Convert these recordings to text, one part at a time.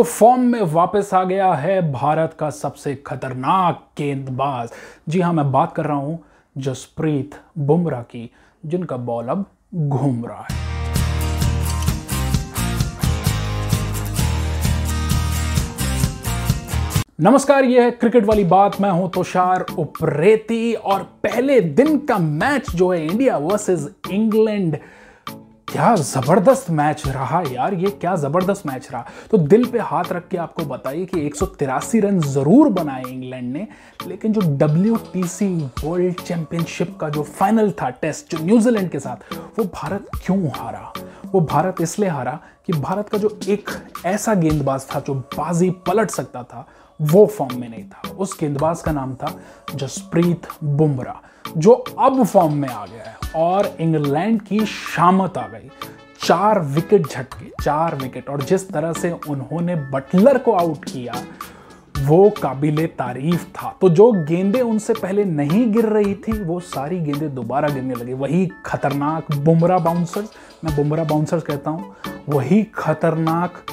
तो फॉर्म में वापस आ गया है भारत का सबसे खतरनाक गेंदबाज। जी हाँ मैं बात कर रहा हूँ जसप्रीत बुमराह की, जिनका बॉल अब घूम रहा है। नमस्कार ये है क्रिकेट वाली बात। मैं हूँ तुषार उप्रेती और पहले दिन का मैच जो है इंडिया वर्सेस इंग्लैंड क्या ज़बरदस्त मैच रहा यार, ये क्या ज़बरदस्त मैच रहा। तो दिल पे हाथ रख के आपको बताइए कि एक सौ तिरासी रन ज़रूर बनाए इंग्लैंड ने, लेकिन जो डब्ल्यूटीसी वर्ल्ड चैंपियनशिप का जो फाइनल था टेस्ट जो न्यूजीलैंड के साथ, वो भारत क्यों हारा? वो भारत इसलिए हारा कि भारत का जो एक ऐसा गेंदबाज था जो बाजी पलट सकता था वो फॉर्म में नहीं था। उस गेंदबाज का नाम था जसप्रीत बुमराह, जो अब फॉर्म में आ गया है और इंग्लैंड की शामत आ गई। चार विकेट झटके, चार विकेट और जिस तरह से उन्होंने बटलर को आउट किया, वो काबिल तारीफ़ था। तो जो गेंदें उनसे पहले नहीं गिर रही थी, वो सारी गेंदें दोबारा गिरने लगी। वही खतरनाक बुमरा बाउंसर्स मैं बुमरा बाउंसर्स कहता हूँ, वही खतरनाक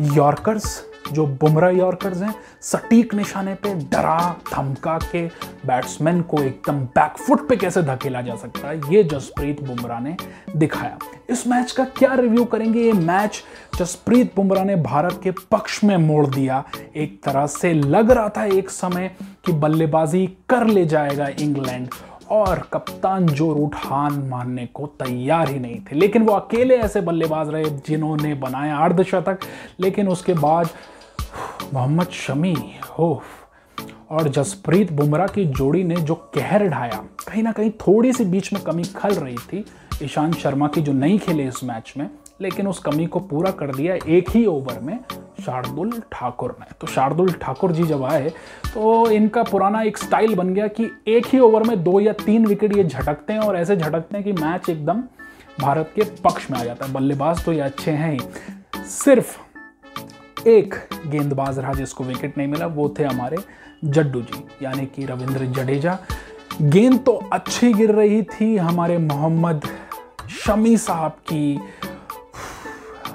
यॉर्कर्स जो बुमराह यॉर्कर्स हैं, सटीक निशाने पे डरा, धमका के बैट्समैन को एकदम बैकफुट पे कैसे धकेला जा सकता है, ये जसप्रीत बुमराह ने दिखाया। इस मैच का क्या रिव्यू करेंगे? ये मैच जसप्रीत बुमराह ने भारत के पक्ष में मोड़ दिया। एक तरह से लग रहा था एक समय कि बल्लेबाजी कर ले जाएगा इंग्लैंड और कप्तान जो रूट हान मानने को तैयार ही नहीं थे। लेकिन वो अकेले ऐसे बल्लेबाज रहे जिन्होंने बनाया अर्धशतक, लेकिन उसके बाद मोहम्मद शमी हो और जसप्रीत बुमराह की जोड़ी ने जो कहर ढाया, कहीं ना कहीं थोड़ी सी बीच में कमी खल रही थी ईशांत शर्मा की, जो नहीं खेले इस मैच में, लेकिन उस कमी को पूरा कर दिया एक ही ओवर में शार्दुल ठाकुर ने। तो शार्दुल ठाकुर जी जब आए तो इनका पुराना एक स्टाइल बन गया कि एक ही ओवर में दो या तीन विकेट ये झटकते हैं और ऐसे झटकते हैं कि मैच एकदम भारत के पक्ष में आ जाता है। बल्लेबाज तो ये अच्छे हैं ही। सिर्फ़ एक गेंदबाज रहा जिसको विकेट नहीं मिला, वो थे हमारे जड्डू जी, यानी कि रविंद्र जडेजा। गेंद तो अच्छी गिर रही थी हमारे मोहम्मद शमी साहब की।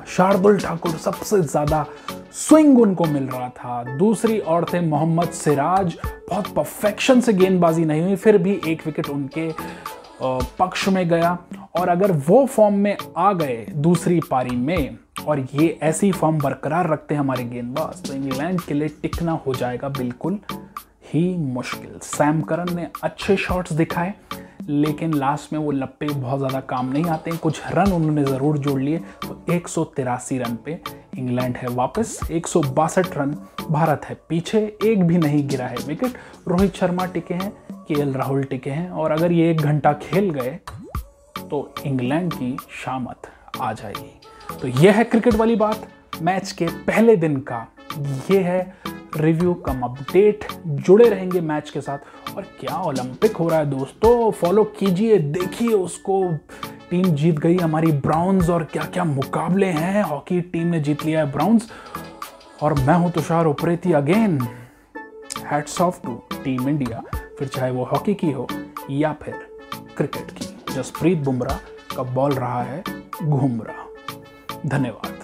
शार्दुल ठाकुर सबसे ज़्यादा स्विंग उनको मिल रहा था। दूसरी ओर थे मोहम्मद सिराज, बहुत परफेक्शन से गेंदबाजी नहीं हुई, फिर भी एक विकेट उनके पक्ष में गया। और अगर वो फॉर्म में आ गए दूसरी पारी में और ये ऐसी फॉर्म बरकरार रखते हैं हमारे गेंदबाज तो इंग्लैंड के लिए टिकना हो जाएगा बिल्कुल ही मुश्किल। सैम करन ने अच्छे शॉट्स दिखाए, लेकिन लास्ट में वो लप्पे बहुत ज़्यादा काम नहीं आते हैं। कुछ रन उन्होंने ज़रूर जोड़ लिए। तो एक सौ तिरासी रन पे इंग्लैंड है वापस, एक सौ बासठ रन भारत है। पीछे एक भी नहीं गिरा है विकेट रोहित शर्मा टिके हैं, के राहुल टिके हैं, और अगर ये एक घंटा खेल गए तो इंग्लैंड की शामत आ जाएगी। तो यह है क्रिकेट वाली बात। मैच के पहले दिन का ये है रिव्यू कम अपडेट। जुड़े रहेंगे मैच के साथ। और क्या ओलंपिक हो रहा है दोस्तों? फॉलो कीजिए, देखिए उसको। टीम जीत गई हमारी ब्राउन्स और क्या क्या मुकाबले हैं। हॉकी टीम ने जीत लिया है ब्राउन्स। और मैं हूँ Tushar Upreti again. Hats off to team India फिर चाहे वो हॉकी की हो या फिर क्रिकेट की। जसप्रीत बुमराह का बॉल रहा है घूम रहा धन्यवाद।